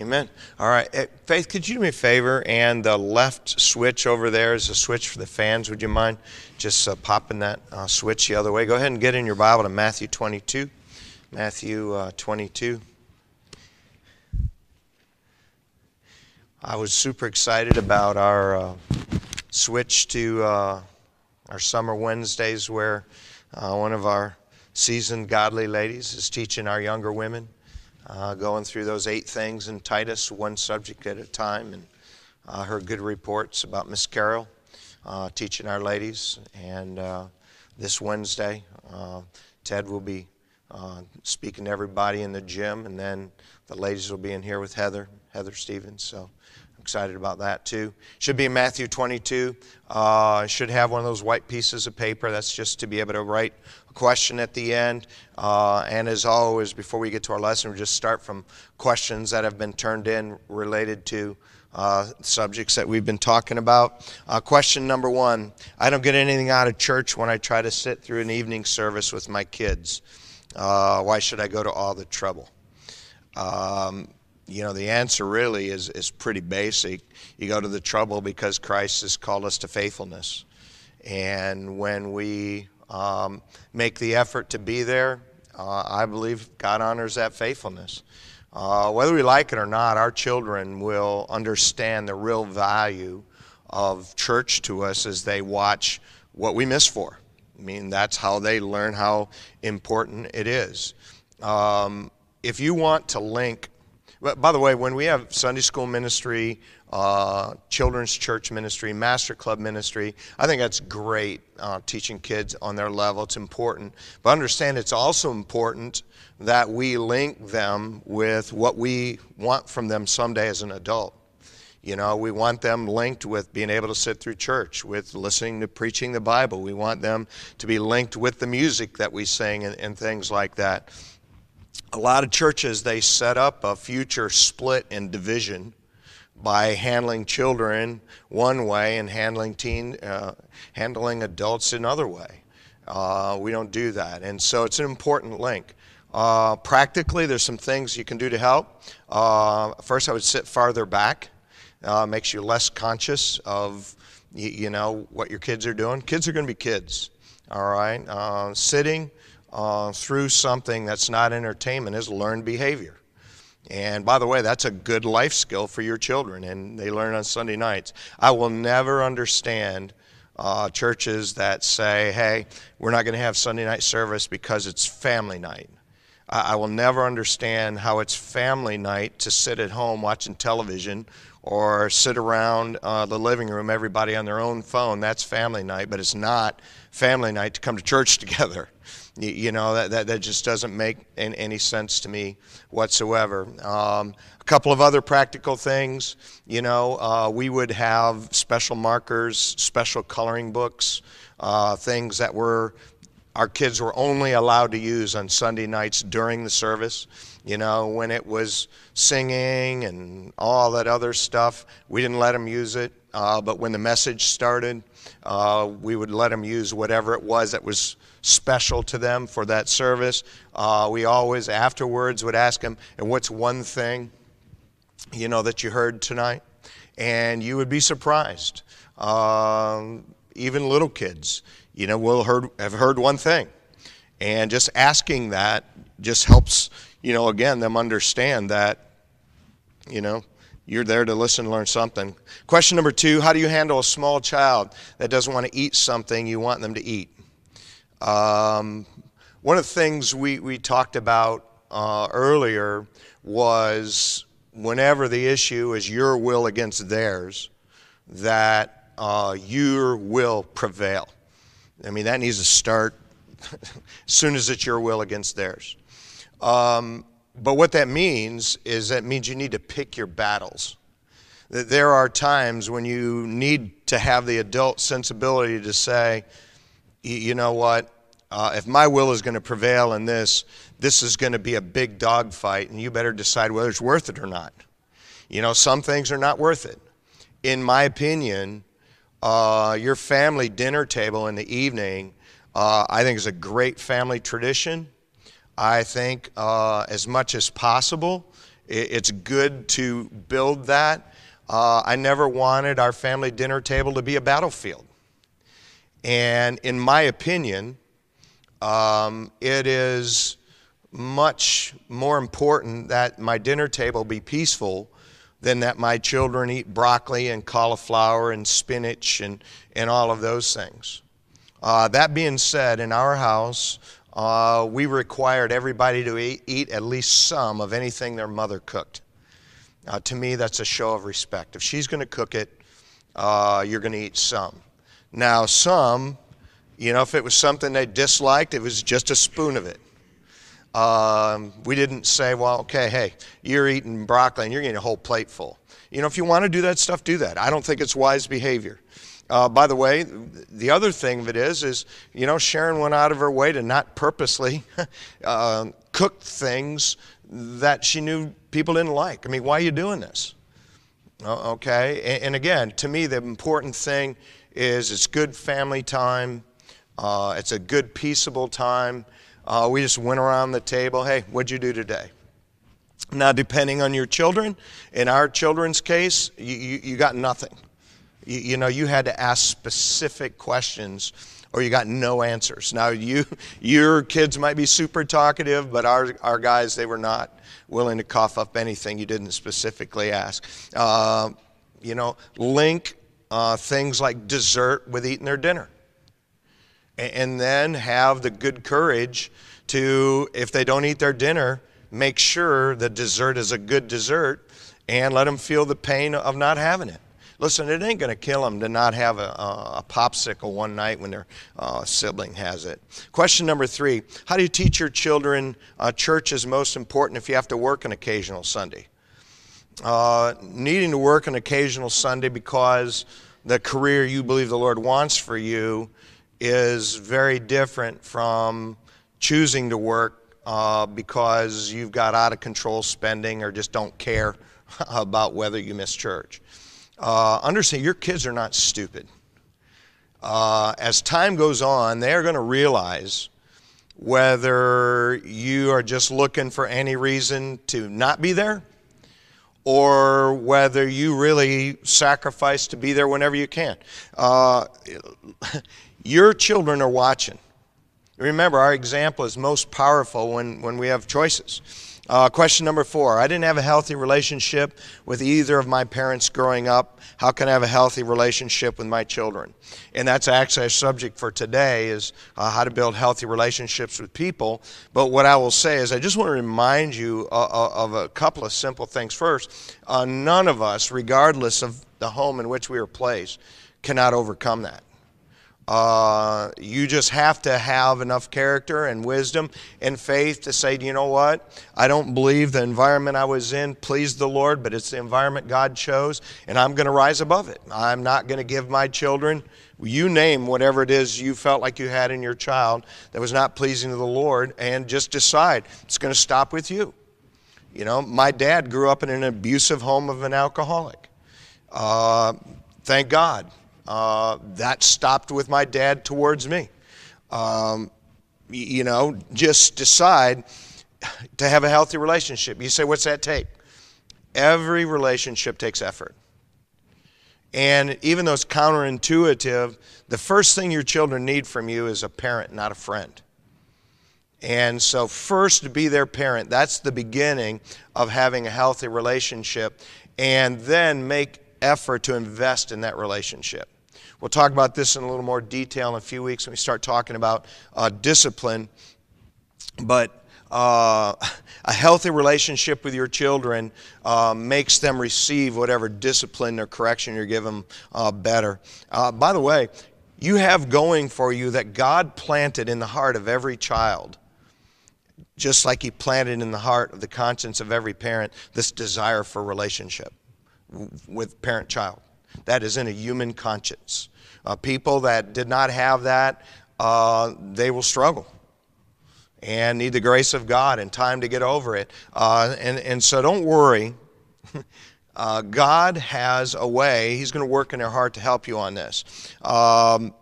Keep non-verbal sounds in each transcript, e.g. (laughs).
Amen. All right. Eh, Faith, could you do me a favor? And the left switch over there is a switch for the fans. Would you mind just uh, popping that uh, switch the other way? Go ahead and get in your Bible to Matthew 22. Matthew uh, 22. I was super excited about our uh, switch to uh, our summer Wednesdays where uh, one of our seasoned godly ladies is teaching our younger women uh, going through those eight things in Titus, one subject at a time, and uh, heard good reports about Miss Carol uh, teaching our ladies. And uh, this Wednesday, uh, Ted will be uh, speaking to everybody in the gym, and then the ladies will be in here with Heather, Heather Stevens. So I'm excited about that too. Should be in Matthew 22. Uh, should have one of those white pieces of paper. That's just to be able to write question at the end. Uh, and as always, before we get to our lesson, we just start from questions that have been turned in related to uh, subjects that we've been talking about. Uh, question number one I don't get anything out of church when I try to sit through an evening service with my kids. Uh, why should I go to all the trouble? Um, you know, the answer really is, is pretty basic. You go to the trouble because Christ has called us to faithfulness. And when we um, make the effort to be there, uh, I believe God honors that faithfulness. Uh, whether we like it or not, our children will understand the real value of church to us as they watch what we miss for. I mean, that's how they learn how important it is. Um, if you want to link by the way, when we have Sunday school ministry, uh, children's church ministry, master club ministry, I think that's great uh, teaching kids on their level. It's important. But understand it's also important that we link them with what we want from them someday as an adult. You know, we want them linked with being able to sit through church, with listening to preaching the Bible. We want them to be linked with the music that we sing and, and things like that a lot of churches they set up a future split and division by handling children one way and handling teen uh, handling adults another way. Uh, we don't do that. And so it's an important link. Uh, practically there's some things you can do to help. Uh, first i would sit farther back. Uh, makes you less conscious of you, you, know what your kids are doing. Kids are going to be kids all right? Uh, sitting uh, through something that's not entertainment is learned behavior. And by the way, that's a good life skill for your children, and they learn on Sunday nights. I will never understand uh, churches that say, hey, we're not going to have Sunday night service because it's family night. I, I will never understand how it's family night to sit at home watching television or sit around uh, the living room, everybody on their own phone. That's family night, but it's not family night to come to church (laughs) together. You, know, that, that, that, just doesn't make any, any sense to me whatsoever. Um, a couple of other practical things, you know, uh, we would have special markers, special coloring books, uh, things that were our kids were only allowed to use on Sunday nights during the service. You know, when it was singing and all that other stuff, we didn't let them use it. Uh, but when the message started, uh, we would let them use whatever it was that was special to them for that service. Uh, we always afterwards would ask them, and what's one thing, you know, that you heard tonight? And you would be surprised. Um, even little kids, you know, will heard, have heard one thing. And just asking that just helps, you know, again, them understand that, you know, you're there to listen learn something. Question number two How do you handle a small child that doesn't want to eat something you want them to eat? Um, one of the things we, we talked about uh, earlier was whenever the issue is your will against theirs, that uh, your will prevail. I mean, that needs to start (laughs) as soon as it's your will against theirs. Um, but what that means is that means you need to pick your battles. That there are times when you need to have the adult sensibility to say, you know what? Uh, if my will is going to prevail in this, this is going to be a big dogfight, and you better decide whether it's worth it or not. You know, some things are not worth it. In my opinion, uh, your family dinner table in the evening, uh, I think, is a great family tradition. I think, uh, as much as possible, it's good to build that. Uh, I never wanted our family dinner table to be a battlefield. And in my opinion, um, it is much more important that my dinner table be peaceful than that my children eat broccoli and cauliflower and spinach and, and all of those things. Uh, that being said, in our house, uh, we required everybody to eat, eat, at least some of anything their mother cooked. Uh, to me, that's a show of respect. If she's going to cook it, uh, you're going to eat some. Now, some, you know, if it was something they disliked, it was just a spoon of it. Um, we didn't say, well, okay, hey, you're eating broccoli and you're getting a whole plate full. You know, if you want to do that stuff, do that. I don't think it's wise behavior. Uh, by the way, the other thing of it is, is you know, Sharon went out of her way to not purposely uh, (laughs) cook things that she knew people didn't like. I mean, why are you doing this? Okay, and, and again, to me, the important thing is it's good family time. Uh, it's a good peaceable time. Uh, we just went around the table. Hey, what'd you do today? Now, depending on your children, in our children's case, you, you, you got nothing. You, you, know, you had to ask specific questions or you got no answers. Now, you, your kids might be super talkative, but our, our guys, they were not willing to cough up anything you didn't specifically ask. Uh, you know, link uh, things like dessert with eating their dinner and then have the good courage to, if they don't eat their dinner, make sure the dessert is a good dessert and let them feel the pain of not having it. Listen, it ain't going to kill them to not have a, a, popsicle one night when their uh, sibling has it. Question number three How do you teach your children uh, church is most important if you have to work an occasional Sunday? Uh, needing to work an occasional Sunday because the career you believe the Lord wants for you is very different from choosing to work uh, because you've got out of control spending or just don't care (laughs) about whether you miss church. Uh, understand your kids are not stupid. Uh, as time goes on, they're going to realize whether you are just looking for any reason to not be there or whether you really sacrifice to be there whenever you can. Uh, your children are watching. Remember, our example is most powerful when, when we have choices. Uh, question number four I didn't have a healthy relationship with either of my parents growing up. How can I have a healthy relationship with my children? And that's actually a subject for today is uh, how to build healthy relationships with people. But what I will say is I just want to remind you uh, uh of a couple of simple things. First, uh, none of us, regardless of the home in which we are placed, cannot overcome that. Uh, you just have to have enough character and wisdom and faith to say, you know what? I don't believe the environment I was in pleased the Lord, but it's the environment God chose, and I'm going to rise above it. I'm not going to give my children, you name whatever it is you felt like you had in your child that was not pleasing to the Lord, and just decide it's going to stop with you. You know, my dad grew up in an abusive home of an alcoholic. Uh, thank God uh, that stopped with my dad towards me. Um, you know, just decide to have a healthy relationship. You say, what's that take? Every relationship takes effort. And even though it's counterintuitive, the first thing your children need from you is a parent, not a friend. And so, first, be their parent, that's the beginning of having a healthy relationship. And then make effort to invest in that relationship. We'll talk about this in a little more detail in a few weeks when we start talking about uh, discipline. But uh, (laughs) a healthy relationship with your children uh, makes them receive whatever discipline or correction you're giving uh, better. Uh, by the way, you have going for you that God planted in the heart of every child just like he planted in the heart of the conscience of every parent this desire for relationship with parent child that is in a human conscience uh, people that did not have that, uh, they will struggle and need the grace of God and time to get over it. Uh, and, and so don't worry. (laughs) Uh, God has a way, He's going to work in their heart to help you on this. Um,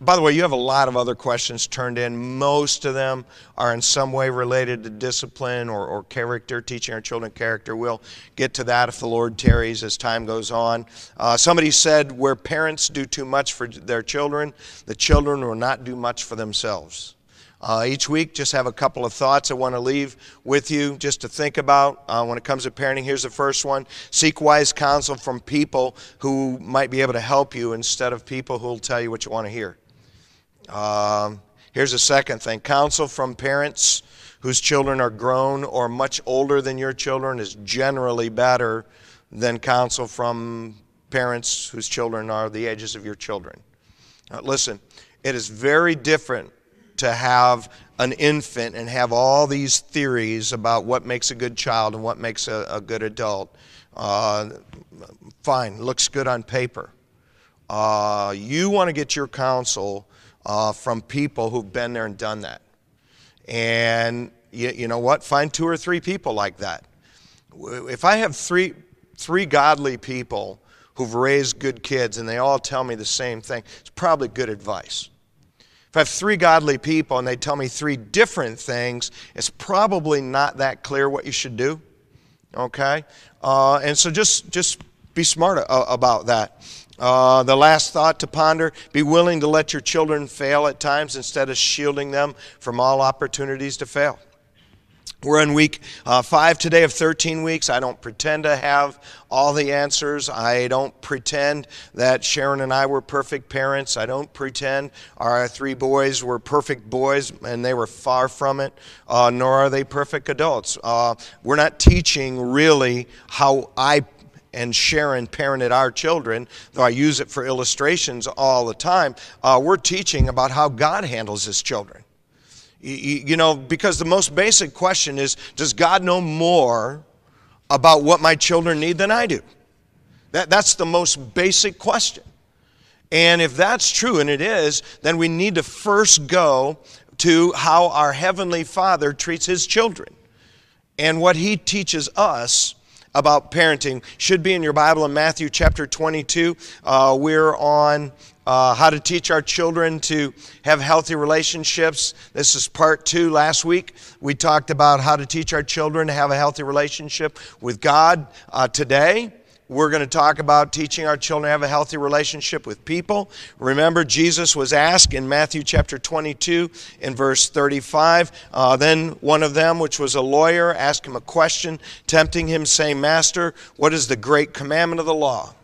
by the way, you have a lot of other questions turned in. Most of them are in some way related to discipline or, or character, teaching our children character. We'll get to that if the Lord tarries as time goes on. Uh, somebody said, where parents do too much for their children, the children will not do much for themselves. Uh, each week, just have a couple of thoughts I want to leave with you just to think about uh, when it comes to parenting. Here's the first one Seek wise counsel from people who might be able to help you instead of people who will tell you what you want to hear. Um, here's a second thing counsel from parents whose children are grown or much older than your children is generally better than counsel from parents whose children are the ages of your children. Uh, listen, it is very different to have an infant and have all these theories about what makes a good child and what makes a, a good adult. Uh, fine, looks good on paper. Uh, you want to get your counsel uh, from people who've been there and done that. And you, you know what? Find two or three people like that. If I have three, three godly people who've raised good kids and they all tell me the same thing, it's probably good advice. If I have three godly people and they tell me three different things, it's probably not that clear what you should do. Okay? Uh, and so just, just be smart about that. Uh, the last thought to ponder be willing to let your children fail at times instead of shielding them from all opportunities to fail. We're in week uh, five today of 13 weeks. I don't pretend to have all the answers. I don't pretend that Sharon and I were perfect parents. I don't pretend our three boys were perfect boys, and they were far from it, uh, nor are they perfect adults. Uh, we're not teaching really how I and Sharon parented our children, though I use it for illustrations all the time, uh, we're teaching about how God handles his children. You, you know, because the most basic question is Does God know more about what my children need than I do? That, that's the most basic question. And if that's true, and it is, then we need to first go to how our Heavenly Father treats His children and what He teaches us about parenting should be in your Bible in Matthew chapter 22. Uh, we're on uh, how to teach our children to have healthy relationships. This is part two. Last week, we talked about how to teach our children to have a healthy relationship with God. Uh, today, we're going to talk about teaching our children to have a healthy relationship with people. Remember, Jesus was asked in Matthew chapter 22 in verse 35. Uh, then one of them, which was a lawyer, asked him a question, tempting him, saying, Master, what is the great commandment of the law?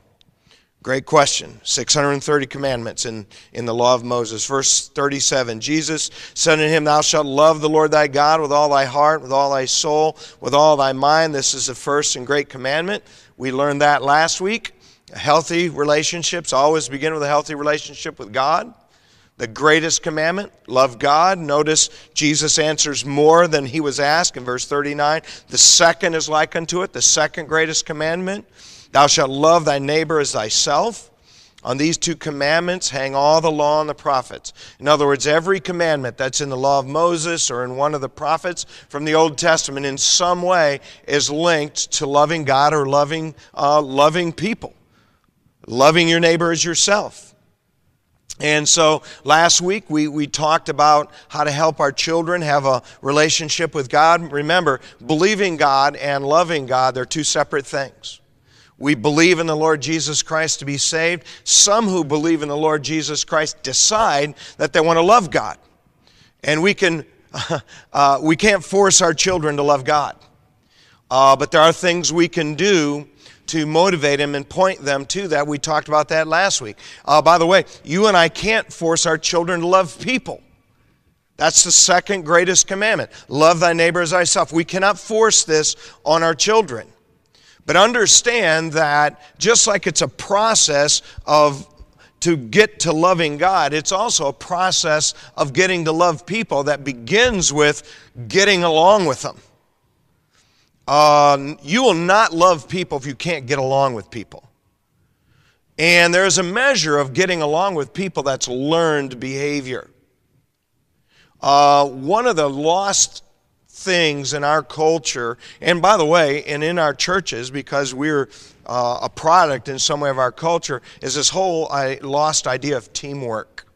Great question. 630 commandments in, in the law of Moses. Verse 37 Jesus said unto him, Thou shalt love the Lord thy God with all thy heart, with all thy soul, with all thy mind. This is the first and great commandment. We learned that last week. Healthy relationships always begin with a healthy relationship with God. The greatest commandment, love God. Notice Jesus answers more than he was asked in verse 39. The second is like unto it, the second greatest commandment. Thou shalt love thy neighbor as thyself. On these two commandments hang all the law and the prophets. In other words, every commandment that's in the law of Moses or in one of the prophets from the Old Testament in some way is linked to loving God or loving, uh, loving people, loving your neighbor as yourself. And so last week we, we talked about how to help our children have a relationship with God. Remember, believing God and loving God, they're two separate things. We believe in the Lord Jesus Christ to be saved. Some who believe in the Lord Jesus Christ decide that they want to love God. And we, can, (laughs) uh, we can't force our children to love God. Uh, but there are things we can do to motivate them and point them to that. We talked about that last week. Uh, by the way, you and I can't force our children to love people. That's the second greatest commandment. Love thy neighbor as thyself. We cannot force this on our children. But understand that just like it's a process of to get to loving God, it's also a process of getting to love people that begins with getting along with them. Um, you will not love people if you can't get along with people. And there's a measure of getting along with people that's learned behavior. Uh, one of the lost things in our culture, and by the way, and in our churches, because we're uh, a product in some way of our culture, is this whole I lost idea of teamwork.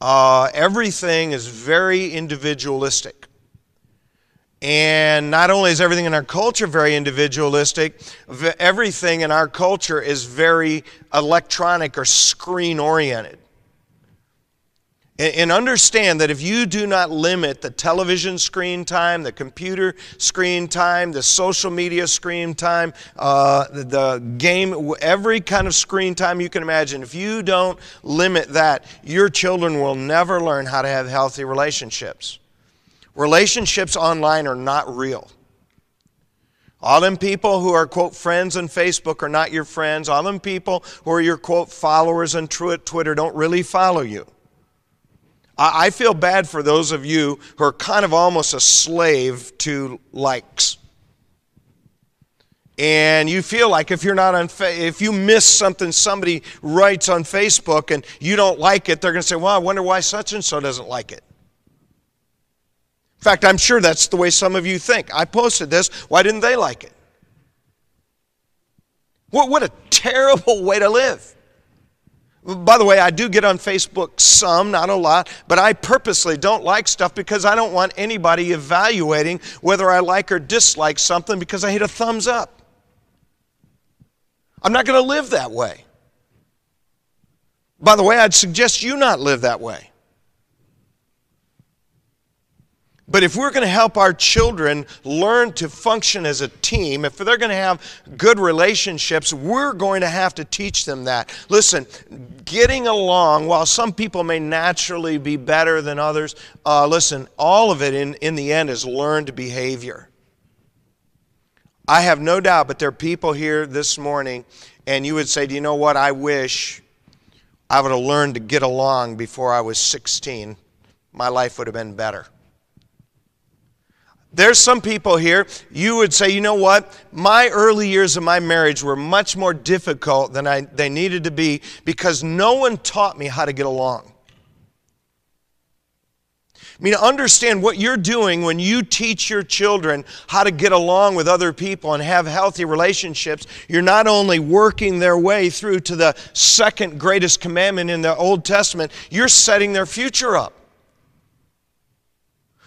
uh, everything is very individualistic. And not only is everything in our culture very individualistic, everything in our culture is very electronic or screen oriented. And understand that if you do not limit the television screen time, the computer screen time, the social media screen time, uh, the game, every kind of screen time you can imagine, if you don't limit that, your children will never learn how to have healthy relationships. Relationships online are not real. All them people who are, quote, friends on Facebook are not your friends. All them people who are your, quote, followers on Twitter don't really follow you. I feel bad for those of you who are kind of almost a slave to likes. And you feel like if you're not on, if you miss something somebody writes on Facebook and you don't like it, they're going to say, "Well, I wonder why such and so doesn't like it." In fact, I'm sure that's the way some of you think. I posted this. Why didn't they like it? What, what a terrible (laughs) way to live. By the way, I do get on Facebook some, not a lot, but I purposely don't like stuff because I don't want anybody evaluating whether I like or dislike something because I hit a thumbs up. I'm not going to live that way. By the way, I'd suggest you not live that way. But if we're going to help our children learn to function as a team, if they're going to have good relationships, we're going to have to teach them that. Listen, getting along, while some people may naturally be better than others, uh, listen, all of it in, in the end is learned behavior. I have no doubt, but there are people here this morning, and you would say, Do you know what? I wish I would have learned to get along before I was 16. My life would have been better. There's some people here, you would say, you know what? My early years of my marriage were much more difficult than I, they needed to be because no one taught me how to get along. I mean, understand what you're doing when you teach your children how to get along with other people and have healthy relationships. You're not only working their way through to the second greatest commandment in the Old Testament, you're setting their future up.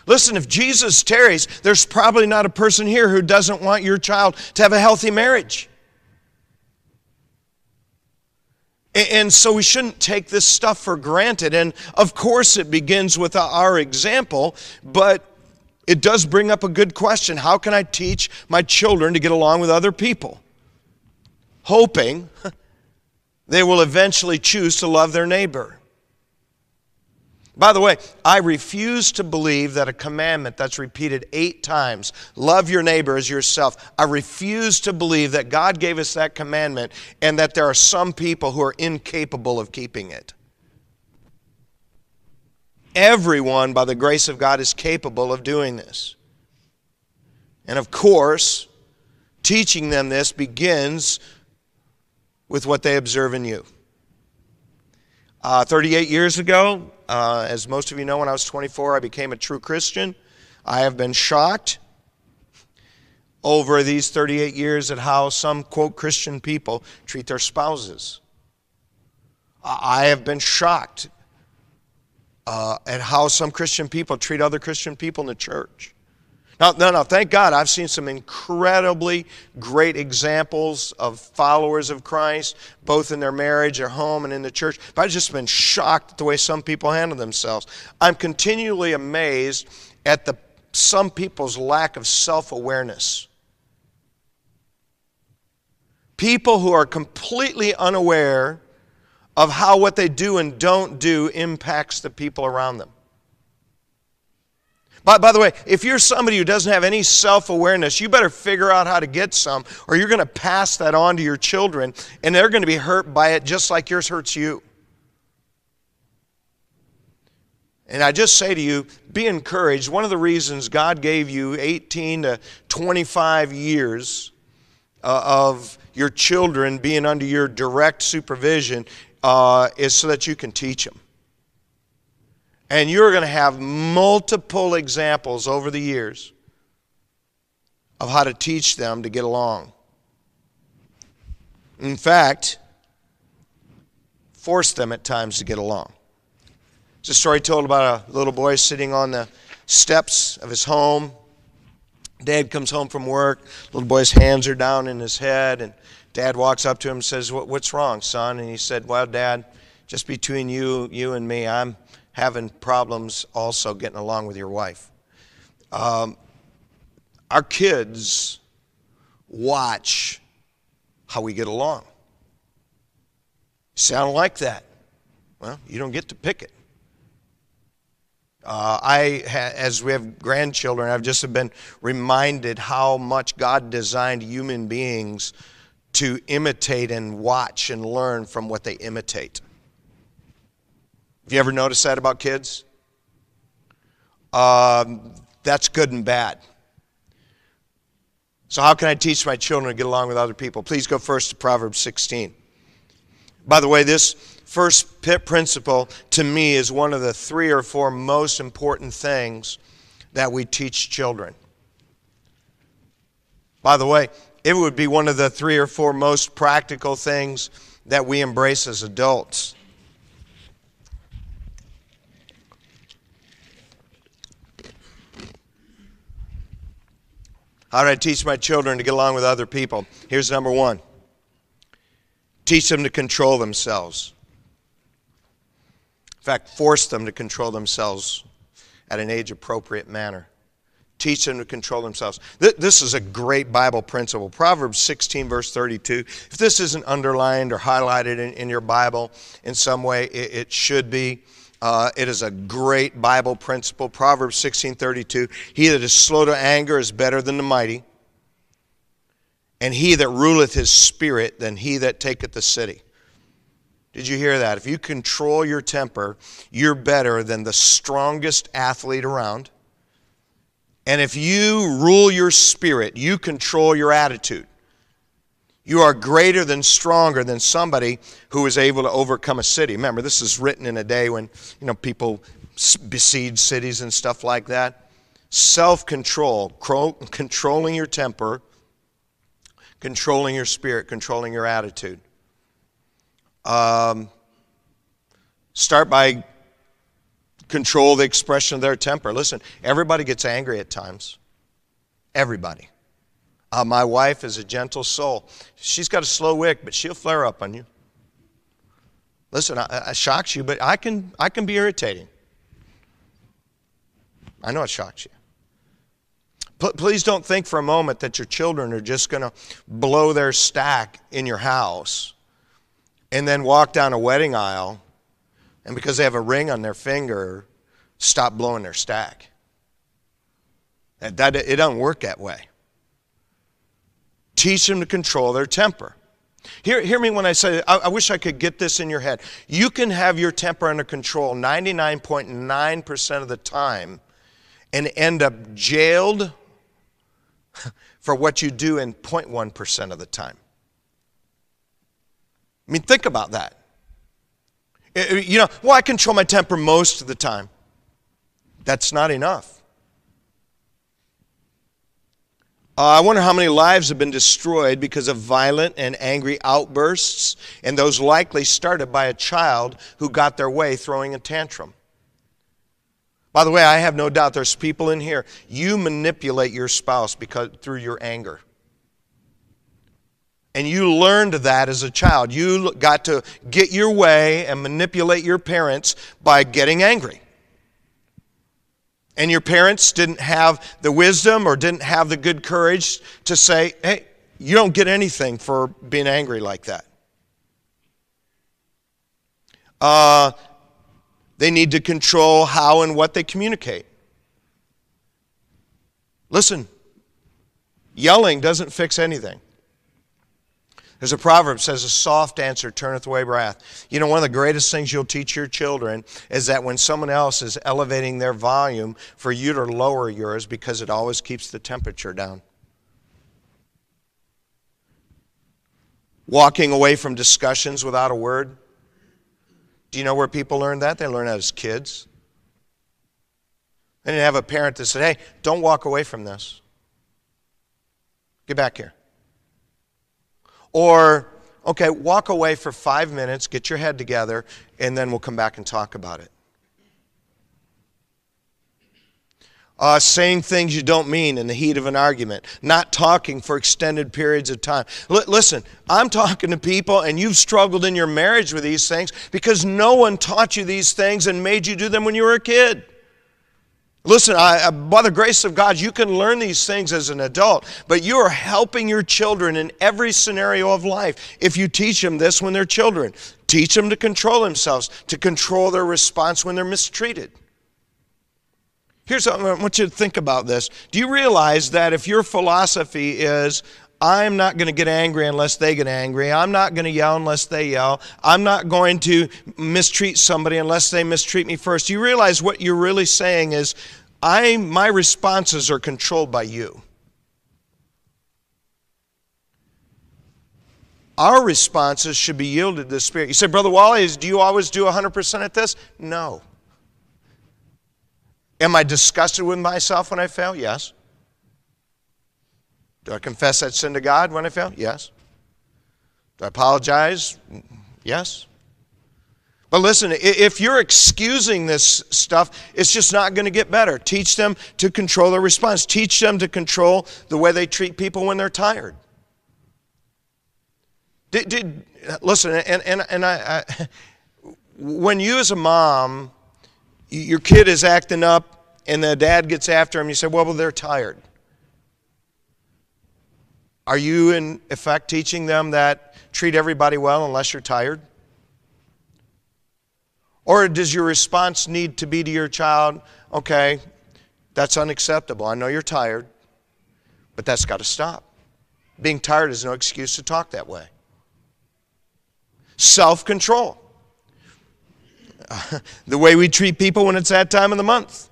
Listen, if Jesus tarries, there's probably not a person here who doesn't want your child to have a healthy marriage. And so we shouldn't take this stuff for granted. And of course, it begins with our example, but it does bring up a good question How can I teach my children to get along with other people? Hoping (laughs) they will eventually choose to love their neighbor. By the way, I refuse to believe that a commandment that's repeated eight times, love your neighbor as yourself, I refuse to believe that God gave us that commandment and that there are some people who are incapable of keeping it. Everyone, by the grace of God, is capable of doing this. And of course, teaching them this begins with what they observe in you. Uh, 38 years ago, uh, as most of you know, when I was 24, I became a true Christian. I have been shocked over these 38 years at how some, quote, Christian people treat their spouses. I have been shocked uh, at how some Christian people treat other Christian people in the church. Now, no, no, thank God I've seen some incredibly great examples of followers of Christ, both in their marriage, their home, and in the church. But I've just been shocked at the way some people handle themselves. I'm continually amazed at the, some people's lack of self awareness. People who are completely unaware of how what they do and don't do impacts the people around them. By, by the way, if you're somebody who doesn't have any self awareness, you better figure out how to get some, or you're going to pass that on to your children, and they're going to be hurt by it just like yours hurts you. And I just say to you, be encouraged. One of the reasons God gave you 18 to 25 years uh, of your children being under your direct supervision uh, is so that you can teach them. And you're going to have multiple examples over the years of how to teach them to get along. In fact, force them at times to get along. It's a story told about a little boy sitting on the steps of his home. Dad comes home from work. Little boy's hands are down in his head, and dad walks up to him and says, What's wrong, son? And he said, Well, dad, just between you, you and me, I'm having problems also getting along with your wife. Um, our kids watch how we get along. Sound like that? Well, you don't get to pick it. Uh, I, as we have grandchildren, I've just been reminded how much God designed human beings to imitate and watch and learn from what they imitate. Have you ever noticed that about kids? Um, that's good and bad. So, how can I teach my children to get along with other people? Please go first to Proverbs 16. By the way, this first principle to me is one of the three or four most important things that we teach children. By the way, it would be one of the three or four most practical things that we embrace as adults. How do I teach my children to get along with other people? Here's number one teach them to control themselves. In fact, force them to control themselves at an age appropriate manner. Teach them to control themselves. This is a great Bible principle. Proverbs 16, verse 32. If this isn't underlined or highlighted in, your Bible in some way, it should be. Uh, it is a great Bible principle. Proverbs 16:32. He that is slow to anger is better than the mighty, and he that ruleth his spirit than he that taketh the city. Did you hear that? If you control your temper, you're better than the strongest athlete around. And if you rule your spirit, you control your attitude. You are greater than stronger than somebody who is able to overcome a city. Remember, this is written in a day when you know people besiege cities and stuff like that. Self-control, controlling your temper, controlling your spirit, controlling your attitude. Um, start by control the expression of their temper. Listen, everybody gets angry at times. Everybody. Uh, my wife is a gentle soul. She's got a slow wick, but she'll flare up on you. Listen, I, I shocks you, but I can, I can be irritating. I know it shocks you. P- please don't think for a moment that your children are just going to blow their stack in your house and then walk down a wedding aisle and because they have a ring on their finger, stop blowing their stack. That, that, it doesn't work that way. Teach them to control their temper. Hear, hear me when I say, I, I wish I could get this in your head. You can have your temper under control 99.9% of the time and end up jailed (laughs) for what you do in 0.1% of the time. I mean, think about that. You know, well, I control my temper most of the time. That's not enough. Uh, I wonder how many lives have been destroyed because of violent and angry outbursts, and those likely started by a child who got their way throwing a tantrum. By the way, I have no doubt there's people in here. You manipulate your spouse because through your anger. And you learned that as a child. You got to get your way and manipulate your parents by getting angry and your parents didn't have the wisdom or didn't have the good courage to say, hey, you don't get anything for being angry like that. Uh, they need to control how and what they communicate. Listen, yelling doesn't fix anything. There's a proverb says, A soft answer turneth away wrath. You know, one of the greatest things you'll teach your children is that when someone else is elevating their volume, for you to lower yours because it always keeps the temperature down. Walking away from discussions without a word. Do you know where people learn that? They learn that as kids. They didn't have a parent that said, Hey, don't walk away from this. Get back here. Or, okay, walk away for five minutes, get your head together, and then we'll come back and talk about it. Uh, saying things you don't mean in the heat of an argument, not talking for extended periods of time. L- listen, I'm talking to people, and you've struggled in your marriage with these things because no one taught you these things and made you do them when you were a kid. Listen, I, by the grace of God, you can learn these things as an adult, but you are helping your children in every scenario of life if you teach them this when they're children. Teach them to control themselves, to control their response when they're mistreated. Here's what I want you to think about this. Do you realize that if your philosophy is, I'm not going to get angry unless they get angry. I'm not going to yell unless they yell. I'm not going to mistreat somebody unless they mistreat me first. You realize what you're really saying is, I, my responses are controlled by you. Our responses should be yielded to the Spirit. You say, Brother Wally, do you always do 100% at this? No. Am I disgusted with myself when I fail? Yes. Do I confess that sin to God when I fail? Yes. Do I apologize? Yes. But listen, if you're excusing this stuff, it's just not going to get better. Teach them to control their response. Teach them to control the way they treat people when they're tired. Did, did listen, and, and, and I, I, when you as a mom your kid is acting up and the dad gets after him, you say, well, well, they're tired. Are you, in effect, teaching them that treat everybody well unless you're tired? Or does your response need to be to your child, okay, that's unacceptable. I know you're tired, but that's got to stop. Being tired is no excuse to talk that way. Self control. (laughs) the way we treat people when it's that time of the month.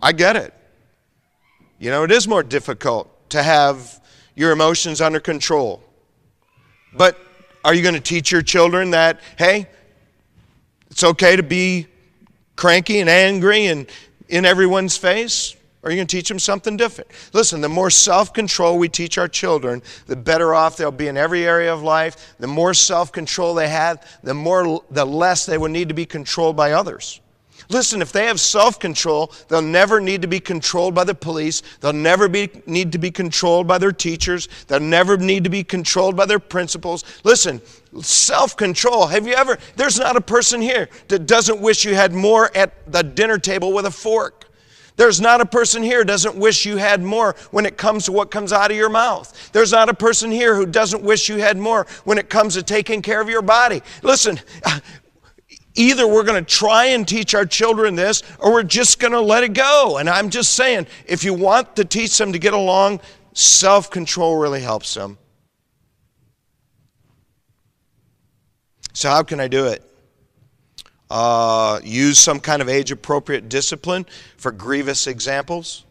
I get it. You know, it is more difficult to have your emotions under control. But are you going to teach your children that, hey, it's okay to be cranky and angry and in everyone's face? Or are you going to teach them something different? Listen, the more self control we teach our children, the better off they'll be in every area of life. The more self control they have, the, more, the less they will need to be controlled by others. Listen, if they have self control, they'll never need to be controlled by the police. They'll never be, need to be controlled by their teachers. They'll never need to be controlled by their principals. Listen, self control. Have you ever, there's not a person here that doesn't wish you had more at the dinner table with a fork. There's not a person here doesn't wish you had more when it comes to what comes out of your mouth. There's not a person here who doesn't wish you had more when it comes to taking care of your body. Listen, either we're going to try and teach our children this or we're just going to let it go. And I'm just saying, if you want to teach them to get along, self control really helps them. So, how can I do it? uh, use some kind of age appropriate discipline for grievous examples.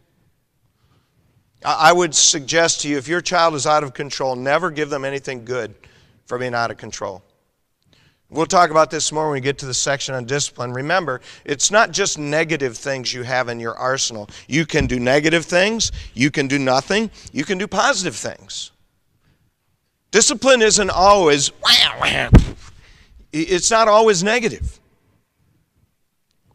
I would suggest to you if your child is out of control, never give them anything good for being out of control. We'll talk about this more when we get to the section on discipline. Remember, it's not just negative things you have in your arsenal. You can do negative things, you can do nothing, you can do positive things. Discipline isn't always, it's not always negative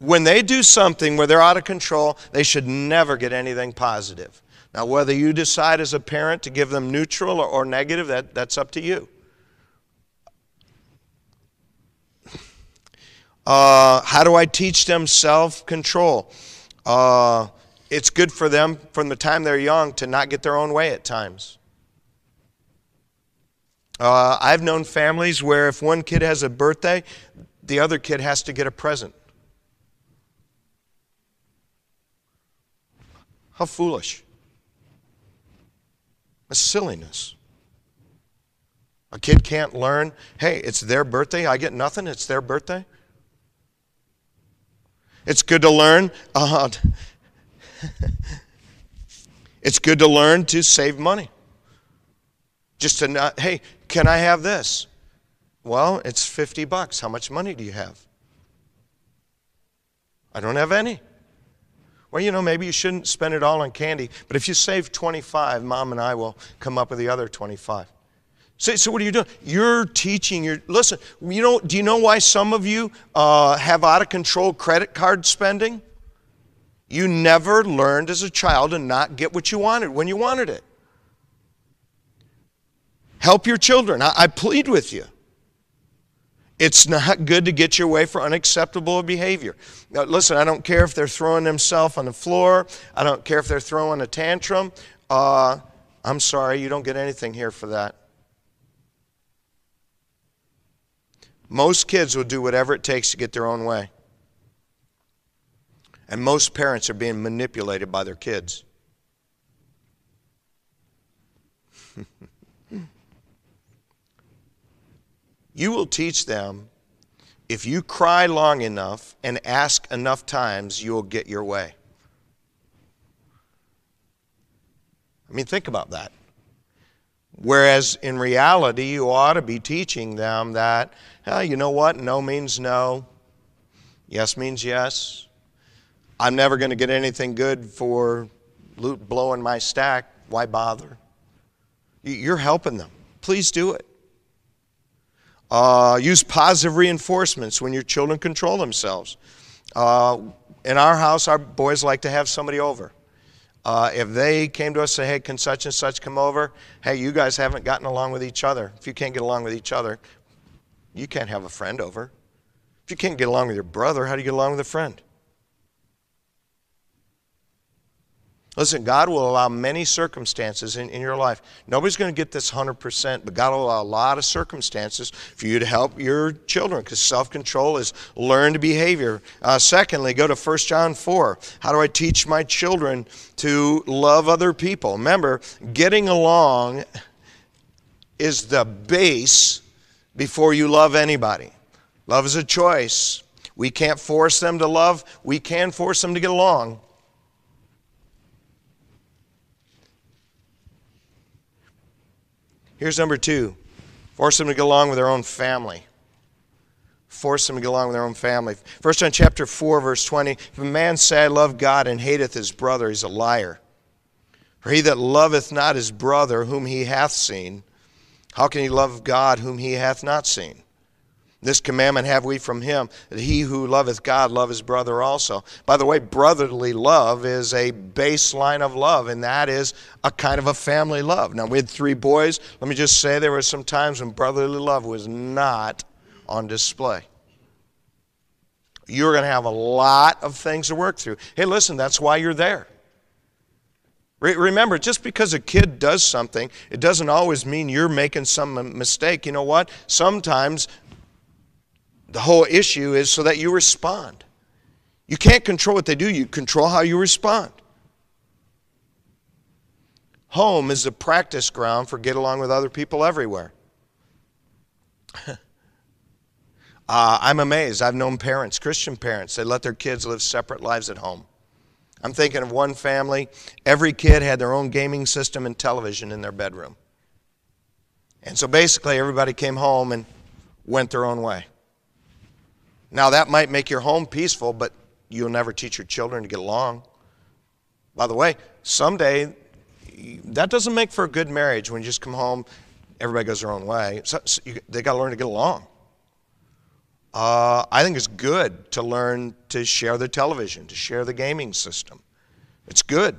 when they do something where they're out of control, they should never get anything positive. Now, whether you decide as a parent to give them neutral or, negative, that, that's up to you. Uh, how do I teach them self control? Uh, it's good for them from the time they're young to not get their own way at times. Uh, I've known families where if one kid has a birthday, the other kid has to get a present. How foolish. A silliness. A kid can't learn, hey, it's their birthday, I get nothing, it's their birthday. It's good to learn. Uh, (laughs) it's good to learn to save money. Just to not, hey, can I have this? Well, it's 50 bucks. How much money do you have? I don't have any. Well, you know, maybe you shouldn't spend it all on candy, but if you save 25, mom and I will come up with the other 25. So, so what are you doing? You're teaching your, listen, you know, do you know why some of you uh, have out of control credit card spending? You never learned as a child to not get what you wanted when you wanted it. Help your children. I, I plead with you. It's not good to get your way for unacceptable behavior. Now, listen, I don't care if they're throwing themselves on the floor. I don't care if they're throwing a tantrum. Uh, I'm sorry, you don't get anything here for that. Most kids will do whatever it takes to get their own way. And most parents are being manipulated by their kids. (laughs) you will teach them if you cry long enough and ask enough times, you will get your way. I mean, think about that. Whereas in reality, you ought to be teaching them that, you know what? No means no. Yes means yes. I'm never going to get anything good for loot blowing my stack. Why bother? You're helping them. Please do it. Uh, use positive reinforcements when your children control themselves. Uh, in our house, our boys like to have somebody over. Uh, if they came to us and say, hey, can such and such come over? Hey, you guys haven't gotten along with each other. If you can't get along with each other, you can't have a friend over. If you can't get along with your brother, how do you get along with a friend? Listen, God will allow many circumstances in, in your life. Nobody's going to get this 100%, but God will allow a lot of circumstances for you to help your children because self control is learned behavior. Uh, secondly, go to 1 John 4. How do I teach my children to love other people? Remember, getting along is the base before you love anybody. Love is a choice. We can't force them to love, we can force them to get along. Here's number two force them to get along with their own family. Force them to get along with their own family. First John chapter 4, verse 20. If a man say, I love God and hateth his brother, he's a liar. For he that loveth not his brother whom he hath seen, how can he love God whom he hath not seen? This commandment have we from him, that he who loveth God love his brother also. By the way, brotherly love is a baseline of love, and that is a kind of a family love. Now, we had three boys. Let me just say there were some times when brotherly love was not on display. You're going to have a lot of things to work through. Hey, listen, that's why you're there. Remember, just because a kid does something, it doesn't always mean you're making some mistake. You know what? Sometimes the whole issue is so that you respond. You can't control what they do, you control how you respond. Home is the practice ground for get along with other people everywhere. (laughs) uh, I'm amazed. I've known parents, Christian parents, they let their kids live separate lives at home. I'm thinking of one family, every kid had their own gaming system and television in their bedroom. And so basically, everybody came home and went their own way. Now, that might make your home peaceful, but you'll never teach your children to get along. By the way, someday, that doesn't make for a good marriage when you just come home, everybody goes their own way. So, so you, they got to learn to get along. Uh, I think it's good to learn to share the television, to share the gaming system. It's good.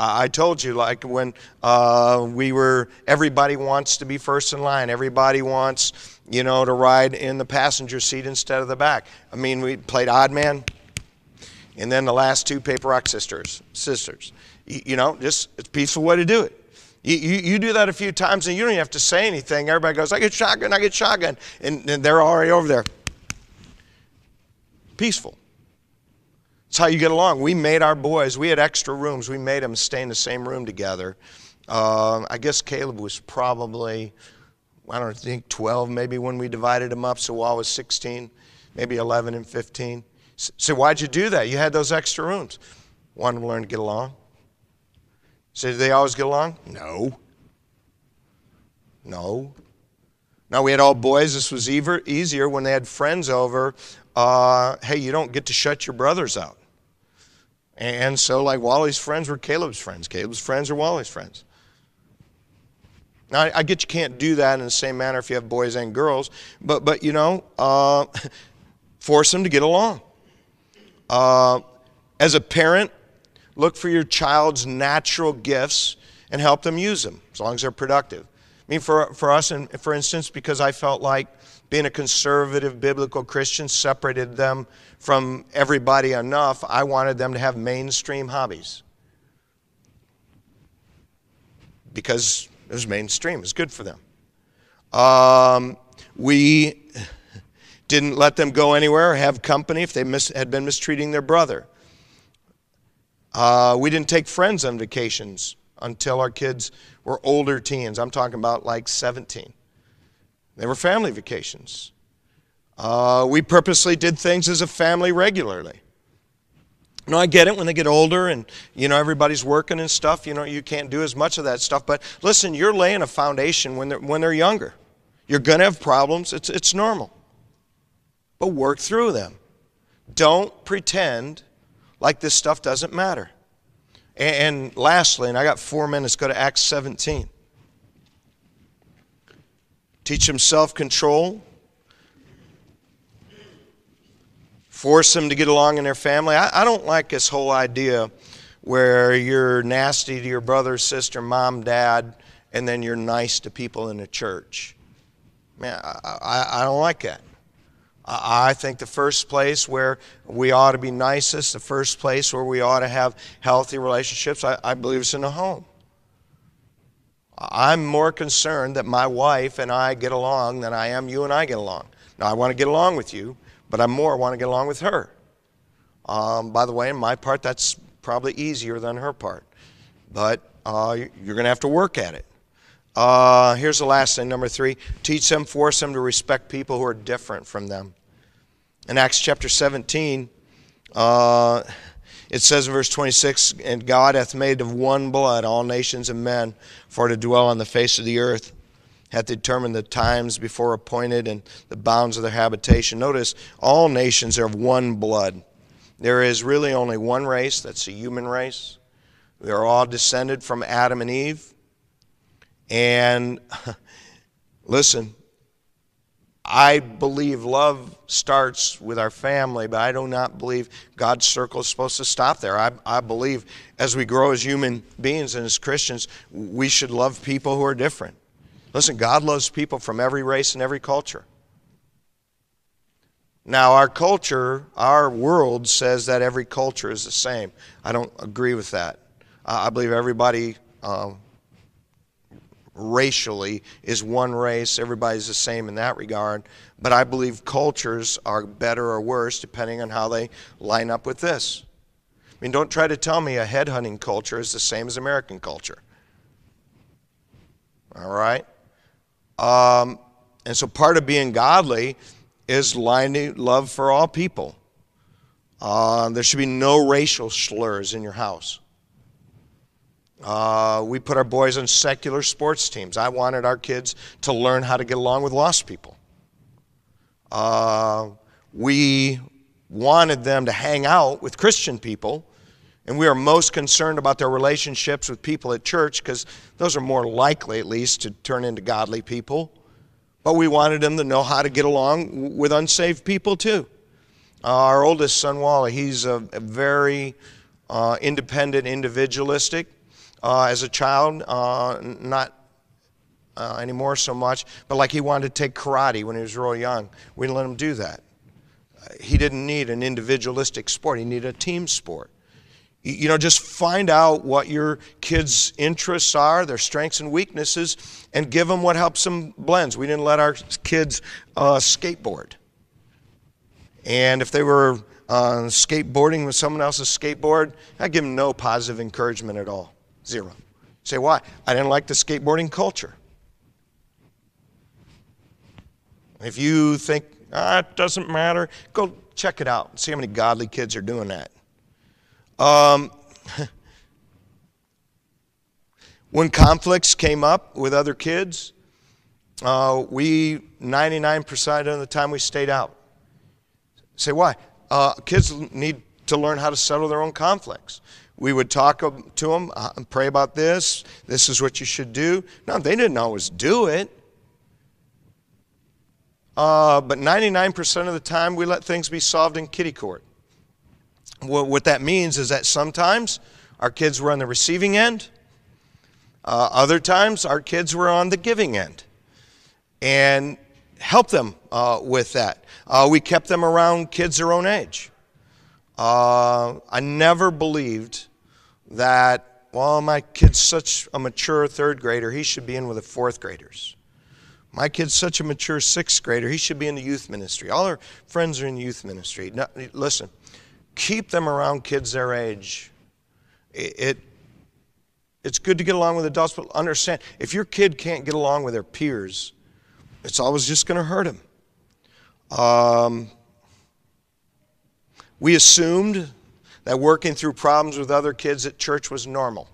I told you, like when uh, we were, everybody wants to be first in line. Everybody wants, you know, to ride in the passenger seat instead of the back. I mean, we played odd man, and then the last two paper rock scissors. Scissors, you, you know, just it's a peaceful way to do it. You, you, you, do that a few times, and you don't even have to say anything. Everybody goes, "I get shotgun, I get shotgun," and, and they're already over there. Peaceful. It's how you get along. We made our boys, we had extra rooms. We made them stay in the same room together. Uh, I guess Caleb was probably, I don't think 12 maybe when we divided them up. So Wall was 16, maybe 11 and 15. So why'd you do that? You had those extra rooms. Wanted to learn to get along. So did they always get along? No. No. Now we had all boys. This was easier when they had friends over. Uh, hey, you don't get to shut your brothers out. And so, like, Wally's friends were Caleb's friends. Caleb's friends are Wally's friends. Now, I, get you can't do that in the same manner if you have boys and girls, but, but you know, uh, (laughs) force them to get along. Uh, As a parent, look for your child's natural gifts and help them use them as long as they're productive. I mean, for, for us, and for instance, because I felt like being a conservative biblical Christian separated them from everybody enough, I wanted them to have mainstream hobbies. Because it was mainstream, it was good for them. Um, we (laughs) didn't let them go anywhere or have company if they mis- had been mistreating their brother. Uh, we didn't take friends on vacations until our kids were older teens. I'm talking about like 17. They were family vacations. Uh, we purposely did things as a family regularly. Know, I get it when they get older and, you know, everybody's working and stuff. You know, you can't do as much of that stuff. But listen, you're laying a foundation when they're, when they're younger. You're going to have problems. It's, it's normal. But work through them. Don't pretend like this stuff doesn't matter. And, and lastly, and I got four minutes, go to Acts 17. Teach them self control. Force them to get along in their family. I, I don't like this whole idea where you're nasty to your brother, sister, mom, dad, and then you're nice to people in the church. Man, I, I, I don't like that. I think the first place where we ought to be nicest, the first place where we ought to have healthy relationships, I, I believe it's in the home. I'm more concerned that my wife and I get along than I am you and I get along. Now, I want to get along with you, but I more want to get along with her. Um, by the way, in my part, that's probably easier than her part. But uh, you're going to have to work at it. Uh, here's the last thing, number three teach them, force them to respect people who are different from them. In Acts chapter 17, uh, it says in verse 26 And God hath made of one blood all nations of men for to dwell on the face of the earth, hath determined the times before appointed and the bounds of their habitation. Notice, all nations are of one blood. There is really only one race, that's the human race. We are all descended from Adam and Eve. And (laughs) listen, I believe love starts with our family, but I do not believe God's circle is supposed to stop there. I, I believe as we grow as human beings and as Christians, we should love people who are different. Listen, God loves people from every race and every culture. Now, our culture, our world says that every culture is the same. I don't agree with that. I believe everybody uh, racially is one race. Everybody's the same in that regard. But I believe cultures are better or worse depending on how they line up with this. I mean, don't try to tell me a headhunting culture is the same as American culture. All right? Um, and so part of being godly is lining love for all people. Uh, there should be no racial slurs in your house. Uh, we put our boys on secular sports teams. I wanted our kids to learn how to get along with lost people. Uh, we wanted them to hang out with Christian people, and we are most concerned about their relationships with people at church because those are more likely, at least, to turn into godly people. But we wanted them to know how to get along with unsaved people too. Uh, our oldest son, Wally, he's a, a very uh, independent, individualistic uh, as a child, uh, not uh, anymore so much, but like he wanted to take karate when he was real young. We didn't let him do that. He didn't need an individualistic sport, he needed a team sport. You know, just find out what your kids' interests are, their strengths and weaknesses, and give them what helps them blends. We didn't let our kids uh, skateboard. And if they were uh, skateboarding with someone else's skateboard, I'd give them no positive encouragement at all. Zero. say, why? I didn't like the skateboarding culture. If you think, ah, it doesn't matter, go check it out. And see how many godly kids are doing that. Um, (laughs) when conflicts came up with other kids, uh, we 99% of the time we stayed out. Say why? Uh, kids need to learn how to settle their own conflicts we would talk to them uh, pray about this. This is what you should do. No, they didn't always do it. Uh, but 99% of the time, we let things be solved in kitty court. What, what that means is that sometimes our kids were on the receiving end, uh, other times our kids were on the giving end. And help them uh, with that. Uh, we kept them around kids their own age. Uh, I never believed that, well, my kid's such a mature third grader, he should be in with the fourth graders. My kid's such a mature sixth grader, he should be in the youth ministry. All our friends are in the youth ministry. Listen, keep them around kids their age. It, it, it's good to get along with adults, but understand if your kid can't get along with their peers, it's always just going to hurt him. Um, we assumed that working through problems with other kids at church was normal.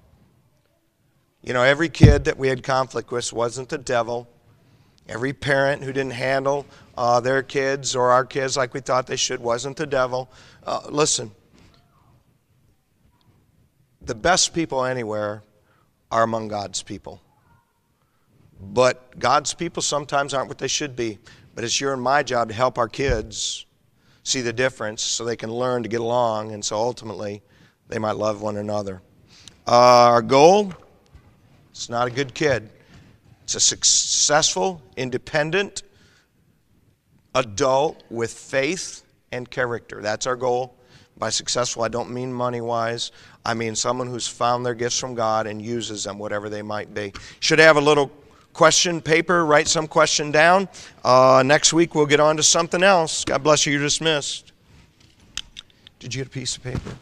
You know, every kid that we had conflict with wasn't the devil. Every parent who didn't handle uh, their kids or our kids like we thought they should wasn't the devil. Uh, listen, the best people anywhere are among God's people. But God's people sometimes aren't what they should be. But it's your and my job to help our kids see the difference so they can learn to get along and so ultimately they might love one another. Uh, our goal it's not a good kid, it's a successful, independent adult with faith and character. That's our goal. By successful, I don't mean money wise. I mean someone who's found their gifts from God and uses them, whatever they might be. Should have a little question paper, write some question down. Uh, next week we'll get on to something else. God bless you. You're dismissed. Did you get a piece of paper?